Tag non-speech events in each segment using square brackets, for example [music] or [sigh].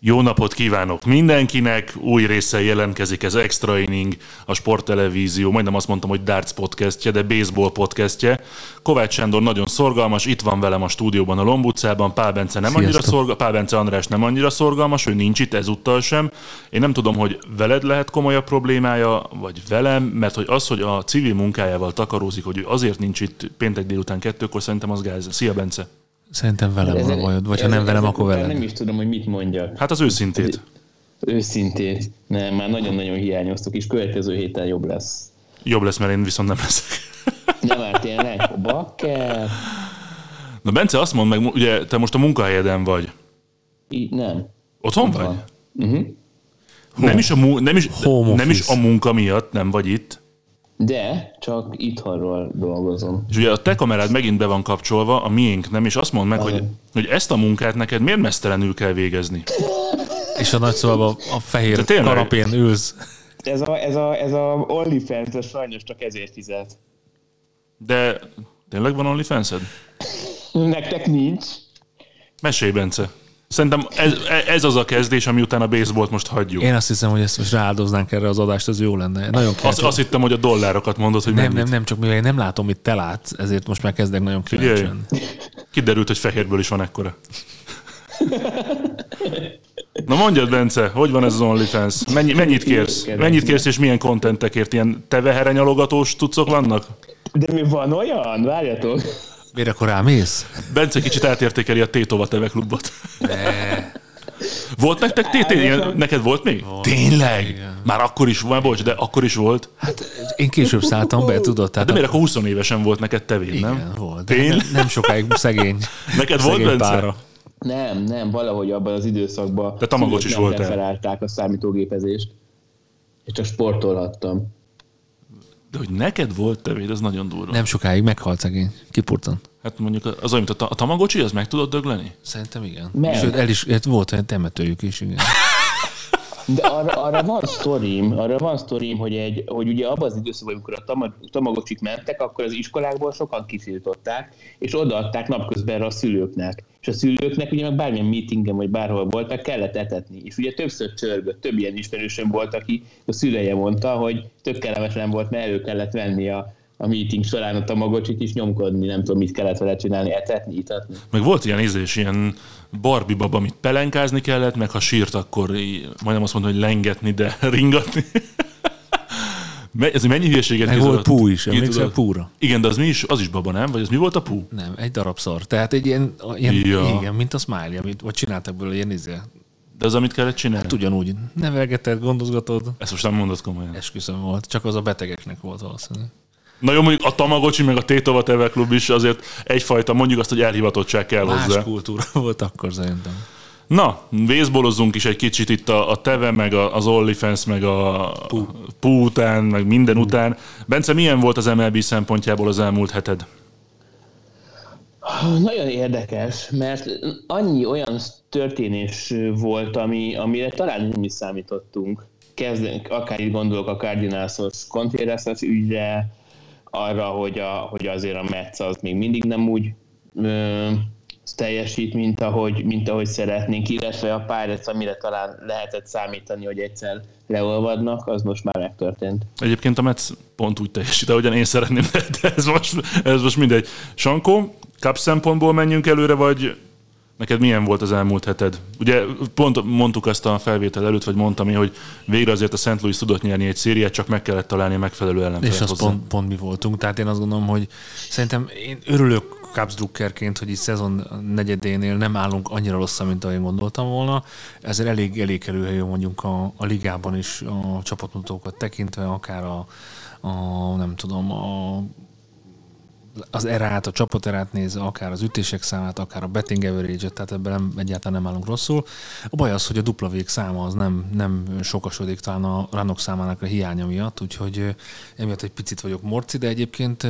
Jó napot kívánok mindenkinek! Új része jelentkezik ez Extra Inning, a sporttelevízió, majdnem azt mondtam, hogy darts podcastje, de baseball podcastje. Kovács Sándor nagyon szorgalmas, itt van velem a stúdióban a Lombutcában, Pál Bence nem annyira szorgalmas, Pál Bence András nem annyira szorgalmas, ő nincs itt ezúttal sem. Én nem tudom, hogy veled lehet komolyabb problémája, vagy velem, mert hogy az, hogy a civil munkájával takarózik, hogy ő azért nincs itt péntek délután kettőkor, szerintem az gáz. Szia Bence! Szerintem velem van a bajod, vagy ha nem velem, akkor velem. Nem is tudom, hogy mit mondjak. Hát az őszintét. Őszintét. Nem, már nagyon-nagyon hiányoztuk, és következő héten jobb lesz. Jobb lesz, mert én viszont nem leszek. Nem, már tényleg, bakker. Na Bence, azt mondd meg, ugye te most a munkahelyeden vagy. Így nem. Otthon vagy? Uh-huh. Nem is, a, mu- nem, is, nem is a munka miatt nem vagy itt. De csak itthonról dolgozom. És ugye a te kamerád megint be van kapcsolva, a miénk nem, és azt mondd meg, hogy, hogy ezt a munkát neked miért mesztelenül kell végezni? És a nagy szobában a fehér tényleg? kanapén ülsz. Ez a, ez a, ez a OnlyFans, ez sajnos csak ezért fizet. De tényleg van OnlyFans-ed? Nektek nincs. Mesélj, Bence. Szerintem ez, ez az a kezdés, ami után a baseballt most hagyjuk. Én azt hiszem, hogy ezt most rááldoznánk erre az adást, az jó lenne. Nagyon Azt, azt hittem, hogy a dollárokat mondod, hogy nem, mennyit. nem, nem, csak mivel én nem látom, mit te látsz, ezért most már kezdek nagyon kíváncsi Figyelj, lenni. kiderült, hogy fehérből is van ekkora. Na mondjad, Bence, hogy van ez az OnlyFans? Mennyi, mennyit kérsz? Mennyit kérsz, és milyen kontentekért? Ilyen teveherenyalogatós tucok vannak? De mi van olyan? Várjatok. Miért akkor rámész? Bence kicsit átértékeli a Tétova Teve klubot. Volt nektek TT? Ilyen, neked volt még? Tényleg? Igen. Már akkor is volt, bocs, de akkor is volt. Hát én később szálltam be, tudod? Tehát De miért akkor 20 évesen volt neked tevéd, nem? Igen, volt. De Tényleg? nem, nem sokáig szegény. Neked volt, szegény Bence? pára. Nem, nem, valahogy abban az időszakban De Tamagocsis szülők nem voltál. referálták a számítógépezést. És csak sportolhattam. De hogy neked volt tevéd, az nagyon durva. Nem sokáig meghalt szegény. Kipurtant. Hát mondjuk az olyan, mint a, ta- a Tamagocsi, az meg tudod dögleni? Szerintem igen. Meg. Sőt, el is, hát volt egy temetőjük is, igen. [laughs] De arra, arra van sztorim, arra van sztorim, hogy, egy, hogy ugye abban az időszakban, amikor a tama- tamagocsik mentek, akkor az iskolákból sokan kiszították, és odaadták napközben a szülőknek. És a szülőknek ugye meg bármilyen meetingen vagy bárhol voltak, kellett etetni. És ugye többször csörgött, több ilyen ismerősöm volt, aki a szüleje mondta, hogy tök kellemetlen volt, mert elő kellett venni a, a meeting során a tamagocsit is nyomkodni, nem tudom, mit kellett vele csinálni, etetni, itatni. Meg volt ilyen ízés, ilyen Barbie baba, amit pelenkázni kellett, meg ha sírt, akkor majdnem azt mondom, hogy lengetni, de [laughs] ringatni. Ez mennyi hülyeséget Meg volt pú is, emlékszel púra? Igen, de az mi is? Az is baba, nem? Vagy az mi volt a pú? Nem, egy darab szar. Tehát egy ilyen, ilyen Ja. igen, mint a Smiley, amit, vagy csináltak belőle ilyen izé. De az, amit kellett csinálni? Hát ugyanúgy nevelgeted, gondozgatod. Ezt most nem mondod komolyan. Esküszöm volt, csak az a betegeknek volt valószínűleg. Na jó, mondjuk a Tamagocsi meg a Tétova Teve Klub is azért egyfajta, mondjuk azt, hogy elhivatottság kell Más hozzá. kultúra [laughs] volt akkor szerintem. Na, vészbolozzunk is egy kicsit itt a, a Teve, meg a- az OnlyFans, meg a Pú után, meg minden után. Bence, milyen volt az MLB szempontjából az elmúlt heted? Nagyon érdekes, mert annyi olyan történés volt, ami, amire talán nem is számítottunk. Kezd, akár itt gondolok a Cardinals-os Contreras ügyre, arra, hogy, a, hogy azért a Mets az még mindig nem úgy ö, teljesít, mint ahogy, mint ahogy szeretnénk, illetve a Pirates, amire talán lehetett számítani, hogy egyszer leolvadnak, az most már megtörtént. Egyébként a Mets pont úgy teljesít, ahogyan én szeretném, de ez most, ez most mindegy. Sankó, cup szempontból menjünk előre, vagy Neked milyen volt az elmúlt heted? Ugye pont mondtuk azt a felvétel előtt, vagy mondtam én, hogy végre azért a St. Louis tudott nyerni egy szériát, csak meg kellett találni a megfelelő ellenfelet És az pont, pont mi voltunk. Tehát én azt gondolom, hogy szerintem én örülök Cubs drukkerként, hogy itt szezon negyedénél nem állunk annyira rosszul, mint ahogy gondoltam volna. Ezért elég, elég kerülhető mondjuk a, a ligában is a csapatmutatókat tekintve, akár a, a nem tudom, a az erát, a csapaterát nézve, akár az ütések számát, akár a betting average tehát ebben nem, egyáltalán nem állunk rosszul. A baj az, hogy a dupla vég száma az nem, nem sokasodik talán a ranok számának a hiánya miatt, úgyhogy emiatt egy picit vagyok morci, de egyébként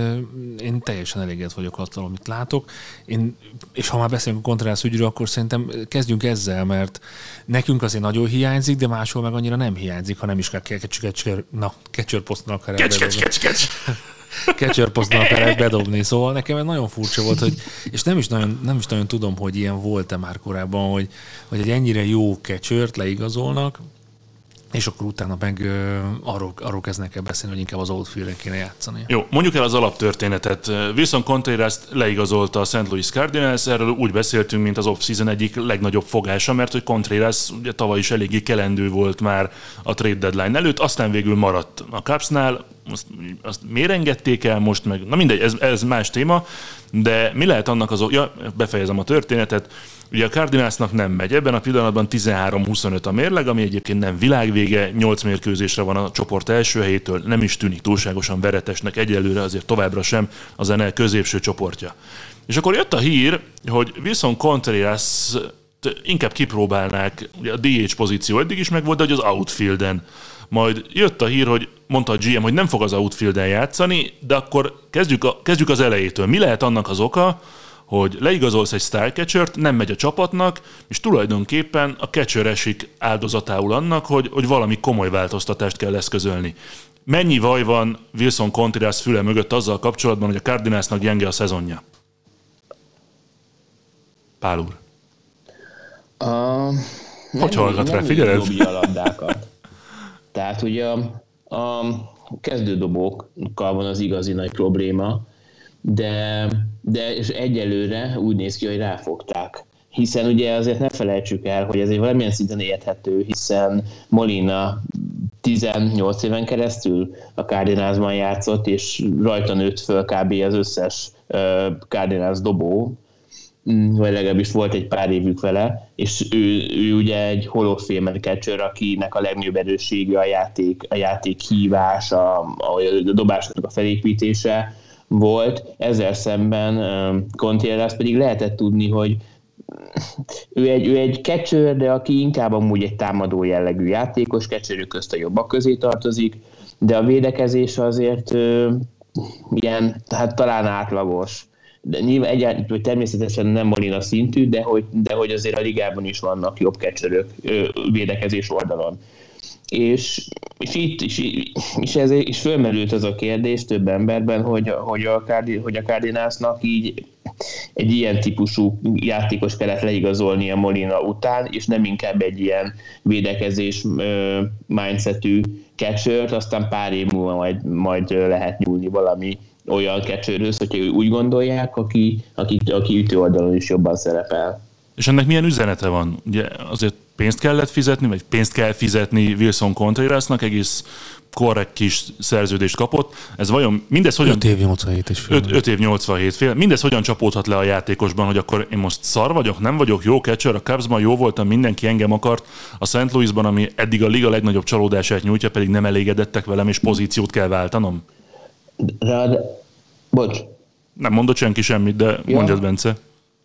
én teljesen elégedett vagyok attól, amit látok. Én, és ha már beszélünk a Contreras ügyről, akkor szerintem kezdjünk ezzel, mert nekünk azért nagyon hiányzik, de máshol meg annyira nem hiányzik, ha nem is kell kecsör, na, kecsör posztnak. Kecs, kecs, kecs, kecs [laughs] catcher kellett bedobni. Szóval nekem nagyon furcsa volt, hogy, és nem is nagyon, nem is nagyon tudom, hogy ilyen volt-e már korábban, hogy, hogy egy ennyire jó catchert leigazolnak, és akkor utána meg uh, arról, arról kezdnek el beszélni, hogy inkább az outfield kéne játszani. Jó, mondjuk el az alaptörténetet. Wilson contreras leigazolta a St. Louis Cardinals, erről úgy beszéltünk, mint az off-season egyik legnagyobb fogása, mert hogy Contreras ugye tavaly is eléggé kelendő volt már a trade deadline előtt, aztán végül maradt a Cubsnál, azt, azt miért engedték el most meg? Na mindegy, ez, ez más téma, de mi lehet annak az... Ja, befejezem a történetet. Ugye a Cardinalsnak nem megy. Ebben a pillanatban 13-25 a mérleg, ami egyébként nem világvége, 8 mérkőzésre van a csoport első helyétől, nem is tűnik túlságosan veretesnek egyelőre, azért továbbra sem az NL középső csoportja. És akkor jött a hír, hogy viszont Contreras inkább kipróbálnák, ugye a DH pozíció eddig is megvolt, de hogy az outfielden. Majd jött a hír, hogy mondta a GM, hogy nem fog az outfielden játszani, de akkor kezdjük, a, kezdjük az elejétől. Mi lehet annak az oka, hogy leigazolsz egy star catchert, nem megy a csapatnak, és tulajdonképpen a catcher esik áldozatául annak, hogy, hogy valami komoly változtatást kell eszközölni. Mennyi vaj van Wilson Contreras füle mögött azzal kapcsolatban, hogy a Cardinalsnak gyenge a szezonja? Pál úr. Uh, hogy hallgat rá, figyeled? Tehát ugye a, a kezdődobókkal van az igazi nagy probléma, de, de és egyelőre úgy néz ki, hogy ráfogták. Hiszen ugye azért ne felejtsük el, hogy ez egy valamilyen szinten érthető, hiszen Molina 18 éven keresztül a Cardinalsban játszott, és rajta nőtt föl kb. az összes Cardinals dobó, vagy legalábbis volt egy pár évük vele, és ő, ő ugye egy Hall catcher, akinek a legnagyobb erőssége a játék, a játék hívás, a, a, a dobásoknak a felépítése, volt, ezzel szemben Contreras pedig lehetett tudni, hogy ő egy, ő egy catcher, de aki inkább amúgy egy támadó jellegű játékos, catcherük közt a jobbak közé tartozik, de a védekezés azért ö, ilyen, tehát talán átlagos. De nyilván egyáltalán, hogy természetesen nem Molina szintű, de hogy, de hogy azért a ligában is vannak jobb catcherök védekezés oldalon. És, és itt is, és ez is fölmerült az a kérdés több emberben, hogy, hogy a, Cardi, hogy a Cardinalsnak így egy ilyen típusú játékos kellett leigazolni a Molina után, és nem inkább egy ilyen védekezés mindsetű catchert, aztán pár év múlva majd, majd lehet nyúlni valami olyan catcherhöz, hogyha úgy gondolják, aki, aki, aki ütő oldalon is jobban szerepel. És ennek milyen üzenete van? Ugye azért pénzt kellett fizetni, vagy pénzt kell fizetni Wilson Contrerasnak, egész korrekt kis szerződést kapott. Ez vajon mindez hogyan... 5 év 87 és fél. 5 év 87 fél. Mindez hogyan csapódhat le a játékosban, hogy akkor én most szar vagyok, nem vagyok jó catcher, a Cubsban jó voltam, mindenki engem akart, a St. Louisban, ami eddig a liga legnagyobb csalódását nyújtja, pedig nem elégedettek velem, és pozíciót kell váltanom? Rád... Bocs. Nem mondott senki semmit, de ja. mondjad, Bence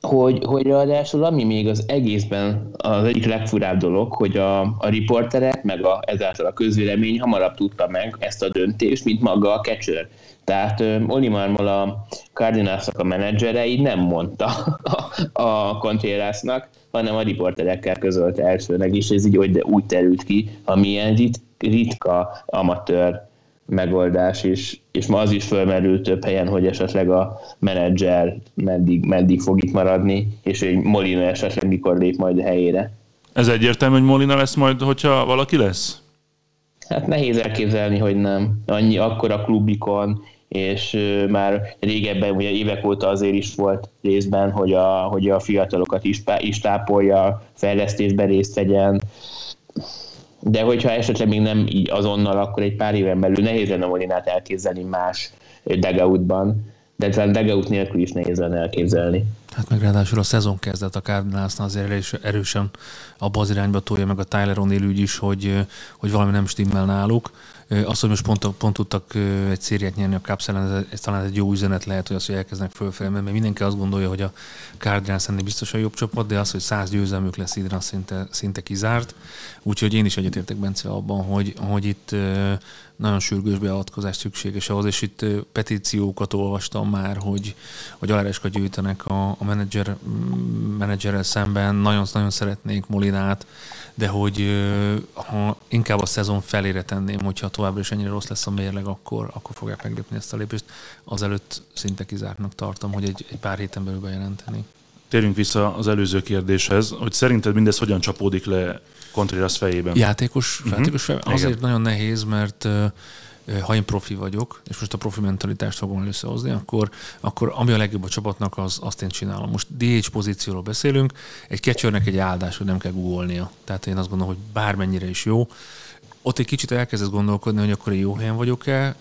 hogy, hogy ráadásul ami még az egészben az egyik legfurább dolog, hogy a, a riporterek, meg a, ezáltal a közvélemény hamarabb tudta meg ezt a döntést, mint maga a catcher. Tehát Oli Marmol a cardinals a menedzsere így nem mondta [laughs] a, Contrerasnak, hanem a riporterekkel közölt elsőnek is, ez így úgy, úgy terült ki, ami ilyen rit, ritka amatőr megoldás is, és ma az is fölmerült több helyen, hogy esetleg a menedzser meddig, meddig fog itt maradni, és hogy Molina esetleg mikor lép majd a helyére. Ez egyértelmű, hogy Molina lesz majd, hogyha valaki lesz? Hát nehéz elképzelni, hogy nem. Annyi, akkor a klubikon, és már régebben, ugye évek óta azért is volt részben, hogy a, hogy a fiatalokat is, is tápolja, fejlesztésben részt vegyen, de hogyha esetleg még nem így azonnal, akkor egy pár éven belül nehéz lenne Molinát elképzelni más dugoutban, de talán dugout nélkül is nehéz lenne elképzelni. Hát meg ráadásul a szezon kezdett a Cardinalsnál azért erősen abba az irányba tolja meg a Tyler O'Neill ügy is, hogy, hogy valami nem stimmel náluk. Az, hogy most pont, pont tudtak egy szériát nyerni a Cubs ellen, ez, ez talán egy jó üzenet lehet, hogy az, hogy elkezdenek fölfelé, mert mindenki azt gondolja, hogy a Cardinals ennél biztos a jobb csapat, de az, hogy száz győzelmük lesz idén, az szinte, szinte kizárt. Úgyhogy én is egyetértek Bence abban, hogy, hogy itt nagyon sürgős beavatkozás szükséges ahhoz, és itt petíciókat olvastam már, hogy, hogy aláreska gyűjtenek a, a menedzser, mm, menedzserrel szemben, nagyon-nagyon szeretnék Molinát, de hogy ha inkább a szezon felére tenném, hogyha továbbra is ennyire rossz lesz a mérleg, akkor, akkor fogják meglépni ezt a lépést. Azelőtt szinte kizártnak tartom, hogy egy, egy pár héten belül bejelenteni. Térjünk vissza az előző kérdéshez, hogy szerinted mindez hogyan csapódik le Contreras fejében? Játékos, uh-huh. játékos fejében? Azért Igen. nagyon nehéz, mert ha én profi vagyok, és most a profi mentalitást fogom összehozni, akkor, akkor ami a legjobb a csapatnak, az, azt én csinálom. Most DH pozícióról beszélünk, egy catchernek egy áldás, hogy nem kell googolnia. Tehát én azt gondolom, hogy bármennyire is jó, ott egy kicsit elkezdesz gondolkodni, hogy akkor jó helyen vagyok-e,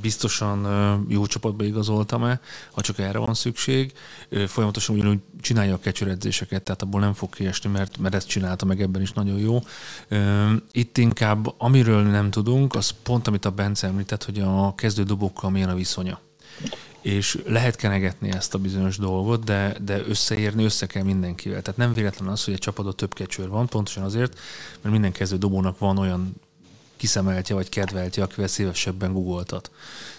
biztosan jó csapatba igazoltam-e, ha csak erre van szükség. Folyamatosan ugyanúgy csinálja a kecsöredzéseket, tehát abból nem fog kiesni, mert, mert ezt csinálta meg ebben is nagyon jó. Itt inkább, amiről nem tudunk, az pont, amit a Bence említett, hogy a kezdődobókkal milyen a viszonya és lehet kenegetni ezt a bizonyos dolgot, de, de összeérni össze kell mindenkivel. Tehát nem véletlen az, hogy egy csapatban több kecsőr van, pontosan azért, mert minden kezdő dobónak van olyan kiszemeltje vagy kedveltje, akivel szívesebben googoltat.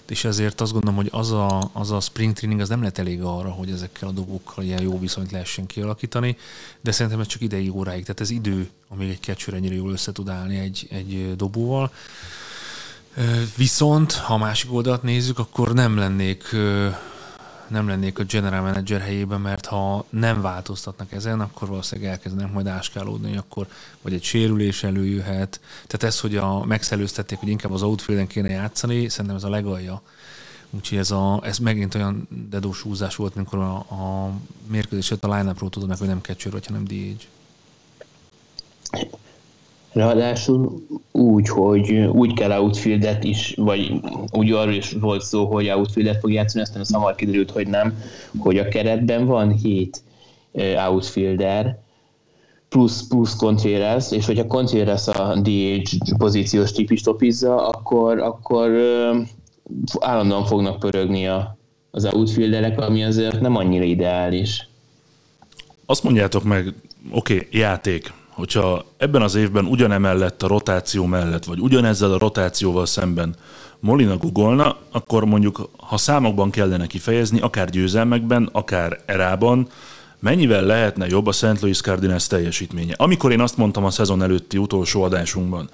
És ezért azt gondolom, hogy az a, az a spring training az nem lehet elég arra, hogy ezekkel a dobókkal ilyen jó viszonyt lehessen kialakítani, de szerintem ez csak idei óráig, tehát ez idő, amíg egy catcher ennyire jól össze tud állni egy, egy dobóval. Viszont, ha másik oldalt nézzük, akkor nem lennék nem lennék a general manager helyében, mert ha nem változtatnak ezen, akkor valószínűleg elkezdenek majd áskálódni, akkor vagy egy sérülés előjöhet. Tehát ez, hogy a, megszelőztették, hogy inkább az outfielden kéne játszani, szerintem ez a legalja. Úgyhogy ez, a, ez megint olyan dedós húzás volt, amikor a, a mérkőzéset a line-upról tudom meg, hogy nem catcher, vagy hanem DH. Ráadásul úgy, hogy úgy kell outfieldet is, vagy úgy arról is volt szó, hogy outfieldet fog játszani, aztán a szamar kiderült, hogy nem, hogy a keretben van hét outfielder, plusz, plusz Contreras, és hogyha Contreras a DH pozíciós típus topizza, akkor, akkor állandóan fognak pörögni a, az outfielderek, ami azért nem annyira ideális. Azt mondjátok meg, oké, okay, játék, hogyha ebben az évben ugyanemellett a rotáció mellett, vagy ugyanezzel a rotációval szemben Molina googolna, akkor mondjuk, ha számokban kellene kifejezni, akár győzelmekben, akár erában, mennyivel lehetne jobb a St. Louis Cardinals teljesítménye? Amikor én azt mondtam a szezon előtti utolsó adásunkban,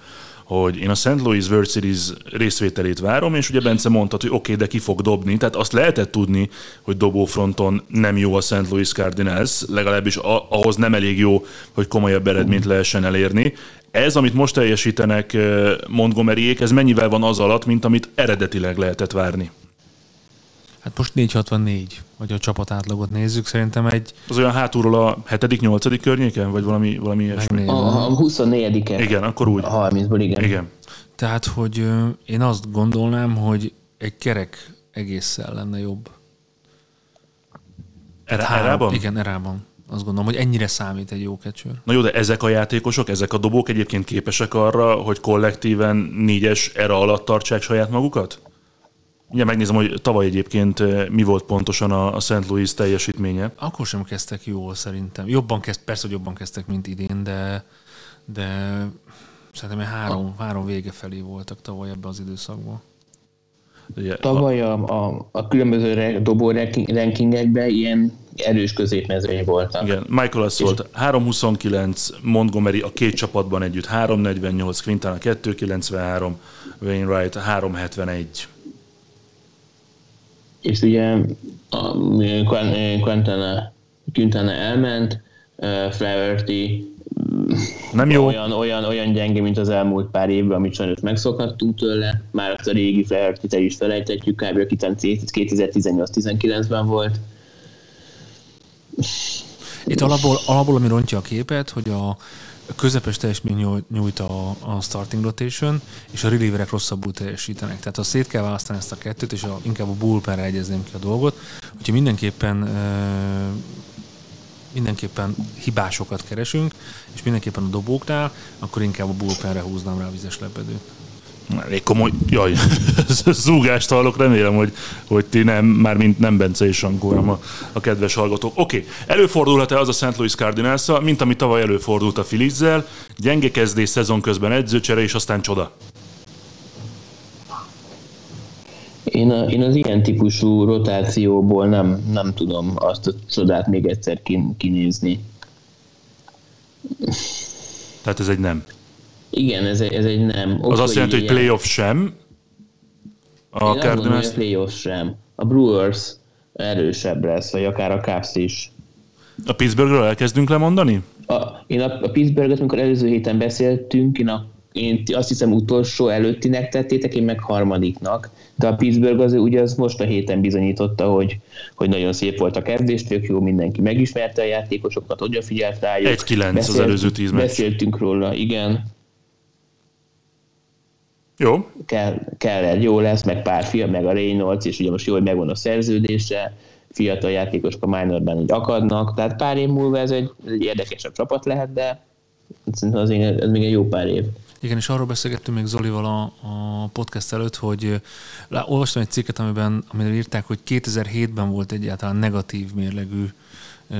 hogy én a St. Louis World Series részvételét várom, és ugye Bence mondta, hogy oké, okay, de ki fog dobni, tehát azt lehetett tudni, hogy dobófronton nem jó a St. Louis Cardinals, legalábbis ahhoz nem elég jó, hogy komolyabb eredményt lehessen elérni. Ez, amit most teljesítenek eh, Montgomeryék, ez mennyivel van az alatt, mint amit eredetileg lehetett várni? Hát most 464, vagy a csapat átlagot nézzük, szerintem egy... Az olyan hátulról a 7.-8. környéken, vagy valami, valami ilyesmi? A, a 24 Igen, akkor úgy. A 30-ból, igen. igen. Tehát, hogy én azt gondolnám, hogy egy kerek egésszel lenne jobb. Erá, három, erában? Igen, erában. Azt gondolom, hogy ennyire számít egy jó catcher. Na jó, de ezek a játékosok, ezek a dobók egyébként képesek arra, hogy kollektíven négyes era alatt tartsák saját magukat? Ugye megnézem, hogy tavaly egyébként eh, mi volt pontosan a St. Louis teljesítménye. Akkor sem kezdtek jól szerintem. Jobban kezd, persze, hogy jobban kezdtek, mint idén, de, de szerintem három, a... három vége felé voltak tavaly ebben az időszakban. Ugye, Tavaly a, a, a különböző dobó rankingekben ilyen erős középmezőny voltak. Igen, Michael az volt 329, Montgomery a két csapatban együtt 348, Quintana 293, Wainwright 371 és ugye a Quintana, Quintana elment, Flaherty Nem jó. Olyan, olyan, olyan gyenge, mint az elmúlt pár évben, amit sajnos megszokhattunk tőle. Már azt a régi Flaherty-t is felejtetjük, kb. aki 2018-19-ben volt. Itt alapból, alapból, ami rontja a képet, hogy a közepes teljesmény nyújt a, a starting rotation, és a relieverek rosszabbul teljesítenek. Tehát ha szét kell választani ezt a kettőt, és a, inkább a bullpenre egyezném ki a dolgot, hogyha mindenképpen mindenképpen hibásokat keresünk, és mindenképpen a dobóknál, akkor inkább a bullpenre húznám rá a vizes lepedőt. Elég komoly, jaj, [laughs] zúgást hallok, remélem, hogy, hogy ti nem, már mint nem Bence és Sankó, hanem a, a kedves hallgatók. Oké, okay. előfordulhat-e az a St. Louis cardinals mint ami tavaly előfordult a Filizzel, gyenge kezdés szezon közben edzőcsere, és aztán csoda? Én, a, én az ilyen típusú rotációból nem, nem tudom azt a csodát még egyszer kinézni. Tehát ez egy nem. Igen, ez egy, ez egy nem. Ok, az azt jelenti, hogy playoff sem? A Én Cardinals? Mondom, playoff sem. A Brewers erősebb lesz, vagy akár a Cubs is. A Pittsburghről elkezdünk lemondani? A, én a, a Pittsburghet, amikor előző héten beszéltünk, én, a, én azt hiszem utolsó előttinek tettétek, én meg harmadiknak. De a Pittsburgh az ugye az most a héten bizonyította, hogy, hogy nagyon szép volt a kezdés, tök jó, mindenki megismerte a játékosokat, odafigyelt rájuk. 1-9 az előző tíz meccs. Beszéltünk róla, igen. Jó. Kell, kell egy jó lesz, meg pár fia, meg a Reynolds, és ugye most jó, hogy megvan a szerződése, fiatal játékosok a minorban így akadnak, tehát pár év múlva ez egy, ez egy érdekesebb csapat lehet, de szerintem az ez még egy jó pár év. Igen, és arról beszélgettünk még Zolival a, a podcast előtt, hogy lá, olvastam egy cikket, amiben, amiben írták, hogy 2007-ben volt egyáltalán negatív mérlegű ö,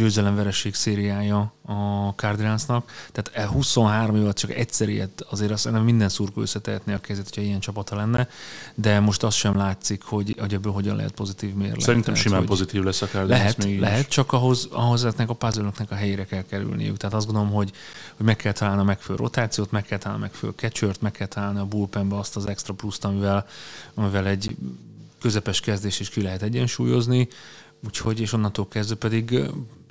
győzelemvereség szériája a Cardinalsnak, tehát 23 év csak egyszer ilyet azért azt nem minden szurkó összetehetné a kezét, hogyha ilyen csapata lenne, de most az sem látszik, hogy, hogy ebből hogyan lehet pozitív mérleg. Szerintem tehát, simán pozitív lesz a Cardinals Lehet, még lehet csak ahhoz, ahhoz a puzzle a helyére kell kerülniük. Tehát azt gondolom, hogy, hogy meg kell találni a megfelelő rotációt, meg kell találni a megfelelő catchert, meg kell találni a bullpenbe azt az extra pluszt, amivel, amivel egy közepes kezdés is ki lehet egyensúlyozni Úgyhogy, és onnantól kezdve pedig...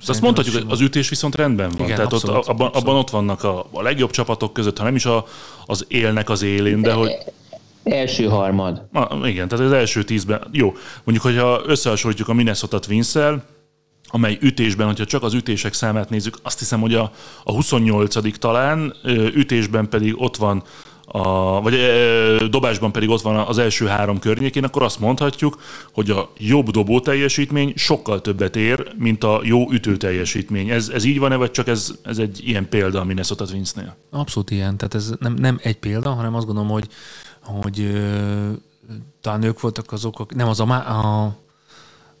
Azt mondhatjuk, hogy az ütés viszont rendben van. Igen, Tehát abszolút, ott, abban, abban ott vannak a, a legjobb csapatok között, ha nem is a, az élnek az élén, de hogy... Első harmad. Na, igen, tehát az első tízben. Jó, mondjuk, hogyha összehasonlítjuk a Minnesota twins amely ütésben, hogyha csak az ütések számát nézzük, azt hiszem, hogy a, a 28 talán, ütésben pedig ott van a, vagy e, dobásban pedig ott van az első három környékén, akkor azt mondhatjuk, hogy a jobb dobó teljesítmény sokkal többet ér, mint a jó ütő teljesítmény. Ez, ez így van-e, vagy csak ez, ez egy ilyen példa a Minnesota Twinsnél? Abszolút ilyen. Tehát ez nem, nem egy példa, hanem azt gondolom, hogy, hogy ö, talán ők voltak azok, nem az a, a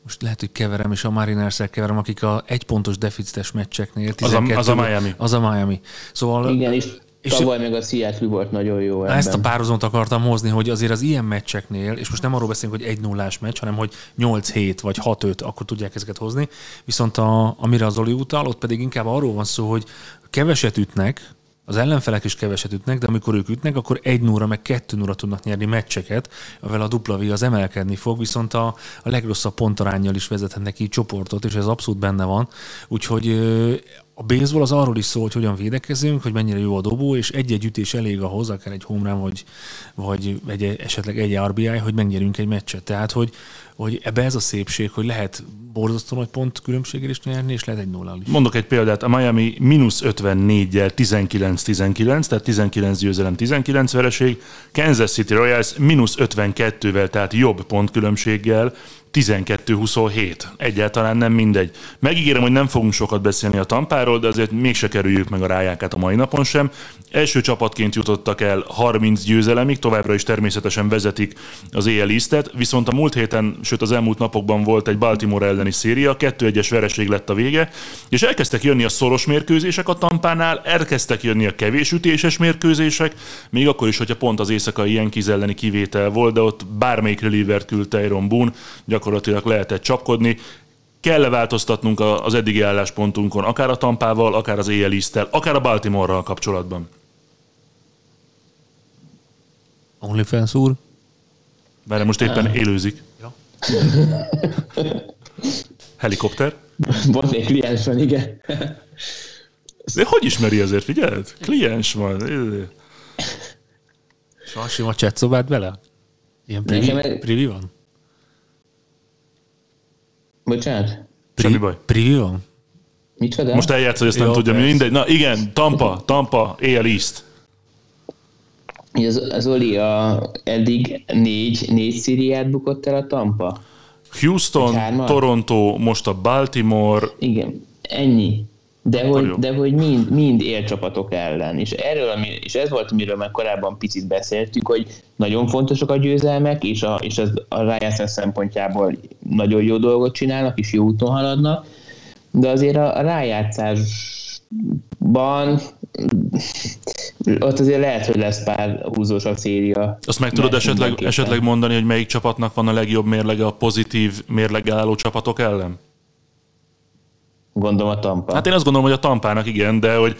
most lehet, hogy keverem, és a mariners keverem, akik a egypontos deficites meccseknél. Az a, az a Miami. Az a Miami. Szóval Igen, és és Tavaly meg a Seattle volt nagyon jó ebben. Ezt a párhuzamot akartam hozni, hogy azért az ilyen meccseknél, és most nem arról beszélünk, hogy egy nullás meccs, hanem hogy 8-7 vagy 6-5, akkor tudják ezeket hozni. Viszont a, amire az Oli utal, ott pedig inkább arról van szó, hogy keveset ütnek, az ellenfelek is keveset ütnek, de amikor ők ütnek, akkor egy núra, meg kettő núra tudnak nyerni meccseket, amivel a dupla V az emelkedni fog, viszont a, a legrosszabb pontarányjal is vezethetnek ki csoportot, és ez abszolút benne van. Úgyhogy a baseball az arról is szól, hogy hogyan védekezünk, hogy mennyire jó a dobó, és egy-egy ütés elég ahhoz, akár egy home vagy, vagy egy, esetleg egy RBI, hogy megnyerünk egy meccset. Tehát, hogy, hogy ebbe ez a szépség, hogy lehet borzasztó nagy pont különbséggel is nyerni, és lehet egy nullal is. Mondok egy példát, a Miami mínusz 54-jel 19-19, tehát 19 győzelem, 19 vereség, Kansas City Royals mínusz 52-vel, tehát jobb pontkülönbséggel 12-27. Egyáltalán nem mindegy. Megígérem, hogy nem fogunk sokat beszélni a tampáról, de azért mégse kerüljük meg a rájákát a mai napon sem. Első csapatként jutottak el 30 győzelemig, továbbra is természetesen vezetik az éjjel lisztet, viszont a múlt héten, sőt az elmúlt napokban volt egy Baltimore elleni széria, 2-1-es vereség lett a vége, és elkezdtek jönni a szoros mérkőzések a tampánál, elkezdtek jönni a kevés ütéses mérkőzések, még akkor is, hogyha pont az éjszakai ilyen elleni kivétel volt, de ott bármelyik reliever küldte Iron Boone, gyakorlatilag lehetett csapkodni. Kell-e változtatnunk az eddigi álláspontunkon, akár a Tampával, akár az éjjel akár a Baltimore-ral kapcsolatban? OnlyFans úr? Mert most éppen élőzik. Ja. [laughs] Helikopter? Van egy kliens van, igen. De hogy ismeri ezért, figyeld? Kliens van. És van sima chat szobát vele? Ilyen privi, Nekem- privi van? Bocsánat? Semmi baj. Privi van? Micsoda? Most eljátsz, hogy ezt nem Jó, tudja, mi persze. mindegy. Na igen, Tampa, Tampa, AL East. Az, az Oli a, eddig négy, négy szíriát bukott el a Tampa? Houston? Toronto, most a Baltimore. Igen, ennyi. De hogy, jó. de hogy mind, mind élcsapatok ellen. És erről, ami, és ez volt, amiről már korábban picit beszéltünk, hogy nagyon fontosak a győzelmek, és, a, és az, a rájátszás szempontjából nagyon jó dolgot csinálnak, és jó úton haladnak, de azért a, a rájátszásban ott azért lehet, hogy lesz pár húzósabb széria. Azt meg tudod esetleg, esetleg mondani, hogy melyik csapatnak van a legjobb mérlege a pozitív mérleggel álló csapatok ellen? Gondolom a Tampa. Hát én azt gondolom, hogy a Tampának igen, de hogy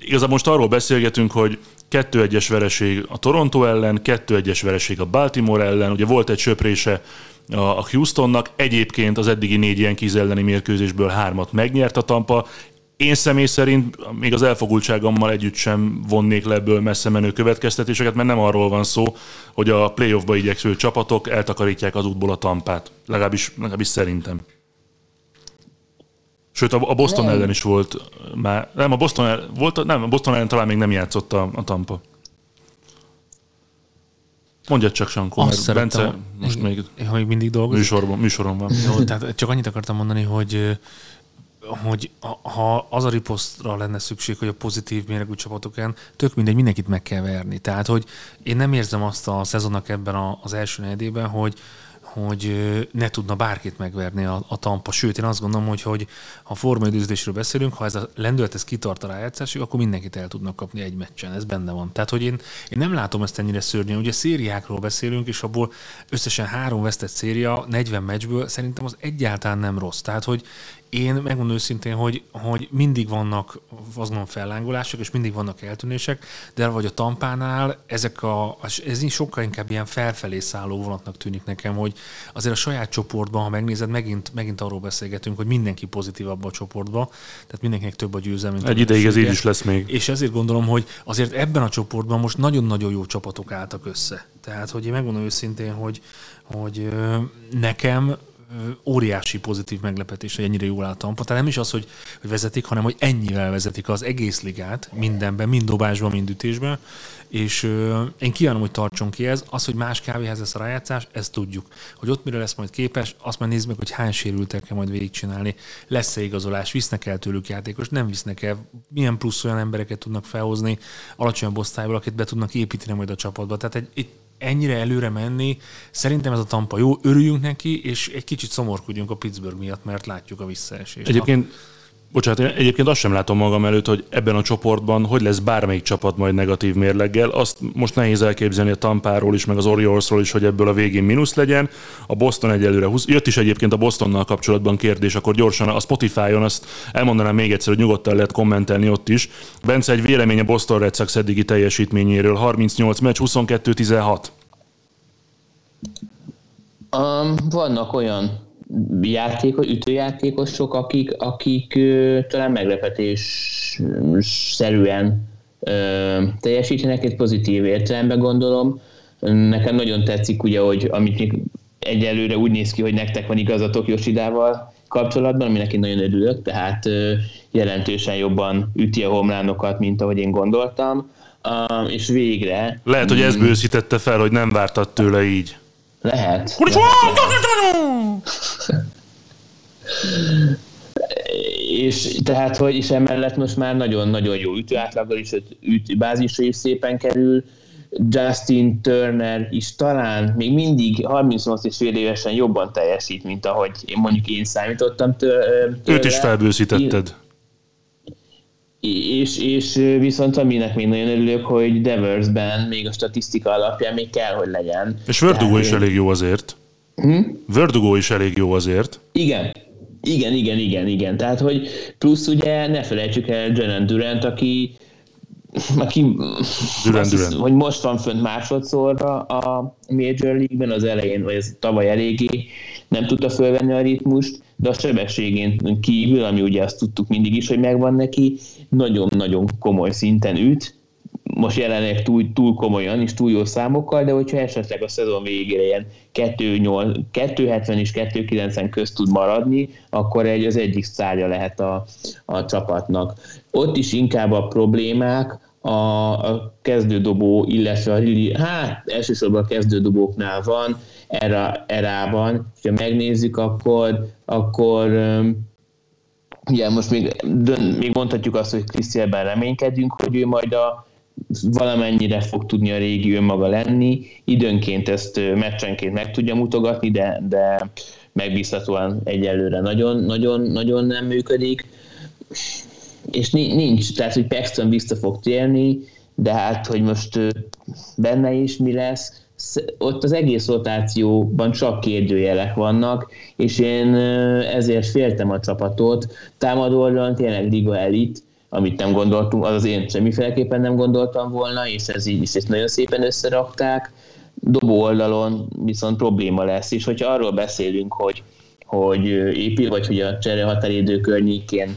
igazából most arról beszélgetünk, hogy 2-1-es vereség a Toronto ellen, 2-1-es vereség a Baltimore ellen, ugye volt egy söprése a a Houstonnak, egyébként az eddigi négy ilyen kíz elleni mérkőzésből hármat megnyert a Tampa. Én személy szerint még az elfogultságommal együtt sem vonnék le ebből messze menő következtetéseket, mert nem arról van szó, hogy a playoffba igyeksző csapatok eltakarítják az útból a Tampát. Legalábbis, legalábbis szerintem. Sőt, a Boston Nem. ellen is volt már, nem, a Boston, el, volt, nem, a Boston ellen talán még nem játszott a, a Tampa. Mondjad csak, Sankó, Azt mert Bence szerettem, most igen, még Én még mindig dolgozik. műsorban, műsoron van. Jó, tehát csak annyit akartam mondani, hogy hogy ha- az a riposztra lenne szükség, hogy a pozitív méregű csapatokon, tök mindegy, mindenkit meg kell verni. Tehát, hogy én nem érzem azt a szezonnak ebben az első negyedében, hogy, hogy ne tudna bárkit megverni a, a Tampa. Sőt, én azt gondolom, hogy, hogy ha formai időzítésről beszélünk, ha ez a lendület ez kitart a rájátszásig, akkor mindenkit el tudnak kapni egy meccsen. Ez benne van. Tehát, hogy én, én nem látom ezt ennyire szörnyen. Ugye szériákról beszélünk, és abból összesen három vesztett széria 40 meccsből szerintem az egyáltalán nem rossz. Tehát, hogy én megmondom őszintén, hogy, hogy mindig vannak gondolom fellángolások, és mindig vannak eltűnések, de vagy a tampánál ezek a, ez sokkal inkább ilyen felfelé szálló vonatnak tűnik nekem, hogy azért a saját csoportban, ha megnézed, megint, megint arról beszélgetünk, hogy mindenki pozitívabb a csoportba, tehát mindenkinek több a győzelem. Egy ideig ez így is lesz még. És ezért gondolom, hogy azért ebben a csoportban most nagyon-nagyon jó csapatok álltak össze. Tehát, hogy én megmondom őszintén, hogy, hogy nekem óriási pozitív meglepetés, hogy ennyire jól áll Tampa. Tehát nem is az, hogy, vezetik, hanem hogy ennyivel vezetik az egész ligát, mindenben, mind dobásban, mind ütésben. És ö, én kívánom, hogy tartson ki ez. Az, hogy más kávéhez lesz a rájátszás, ezt tudjuk. Hogy ott mire lesz majd képes, azt majd nézd meg, hogy hány sérültek kell majd végigcsinálni. Lesz-e igazolás, visznek el tőlük játékos, nem visznek el, milyen plusz olyan embereket tudnak felhozni alacsonyabb osztályból, akit be tudnak építeni majd a csapatba. Tehát egy, egy ennyire előre menni, szerintem ez a Tampa jó, örüljünk neki, és egy kicsit szomorkodjunk a Pittsburgh miatt, mert látjuk a visszaesést. Egyébként, bocsánat, én egyébként azt sem látom magam előtt, hogy ebben a csoportban hogy lesz bármelyik csapat majd negatív mérleggel. Azt most nehéz elképzelni a Tampáról is, meg az Oriolsról is, hogy ebből a végén mínusz legyen. A Boston egyelőre 20. Jött is egyébként a Bostonnal kapcsolatban kérdés, akkor gyorsan a Spotify-on azt elmondanám még egyszer, hogy nyugodtan lehet kommentelni ott is. Bence egy vélemény a Boston Red Sox eddigi teljesítményéről. 38 meccs, 22-16. Um, vannak olyan játékos, ütőjátékosok, akik, akik talán meglepetés szerűen teljesítenek, egy pozitív értelemben gondolom. Nekem nagyon tetszik ugye, hogy amit még egyelőre úgy néz ki, hogy nektek van igazatok Josidával kapcsolatban, aminek én nagyon örülök, tehát jelentősen jobban üti a homlánokat, mint ahogy én gondoltam. És végre Lehet, hogy ez bőszítette fel, hogy nem vártad tőle így. Lehet. és tehát, hogy és emellett most már nagyon-nagyon jó ütőátlaggal is, öt- üt, bázisra is szépen kerül, Justin Turner is talán még mindig 38 és fél évesen jobban teljesít, mint ahogy én mondjuk én számítottam tő- tőle. Őt is felbőszítetted. És, és viszont aminek még nagyon örülök, hogy Deversben még a statisztika alapján még kell, hogy legyen. És Verdugo is elég jó azért. Hm? Verdugo is elég jó azért. Igen. Igen, igen, igen, igen. Tehát, hogy plusz ugye ne felejtsük el Jalen Durant, aki aki Durant, hiszem, Durant. hogy most van fönt másodszorra a Major League-ben, az elején, vagy ez tavaly eléggé nem tudta fölvenni a ritmust, de a sebességén kívül, ami ugye azt tudtuk mindig is, hogy megvan neki, nagyon-nagyon komoly szinten üt, most jelenleg túl, túl komolyan és túl jó számokkal, de hogyha esetleg a szezon végére ilyen 270 és 290 közt tud maradni, akkor egy az egyik szárja lehet a, a csapatnak. Ott is inkább a problémák a, a kezdődobó, illetve a, hát elsősorban a kezdődobóknál van, erre, erában, ha megnézzük, akkor, akkor ugye most még, még mondhatjuk azt, hogy Krisztielben reménykedünk, hogy ő majd a valamennyire fog tudni a régi önmaga lenni. Időnként ezt meccsenként meg tudja mutogatni, de, de megbízhatóan egyelőre nagyon, nagyon, nagyon nem működik. És nincs, tehát hogy Paxton vissza fog térni, de hát, hogy most benne is mi lesz, ott az egész rotációban csak kérdőjelek vannak, és én ezért féltem a csapatot. Támadó oldalon tényleg liga elit, amit nem gondoltunk, az az én semmiféleképpen nem gondoltam volna, és ez így is ezt nagyon szépen összerakták. Dobó oldalon viszont probléma lesz, és hogyha arról beszélünk, hogy, hogy épül, vagy hogy a csere határidő környékén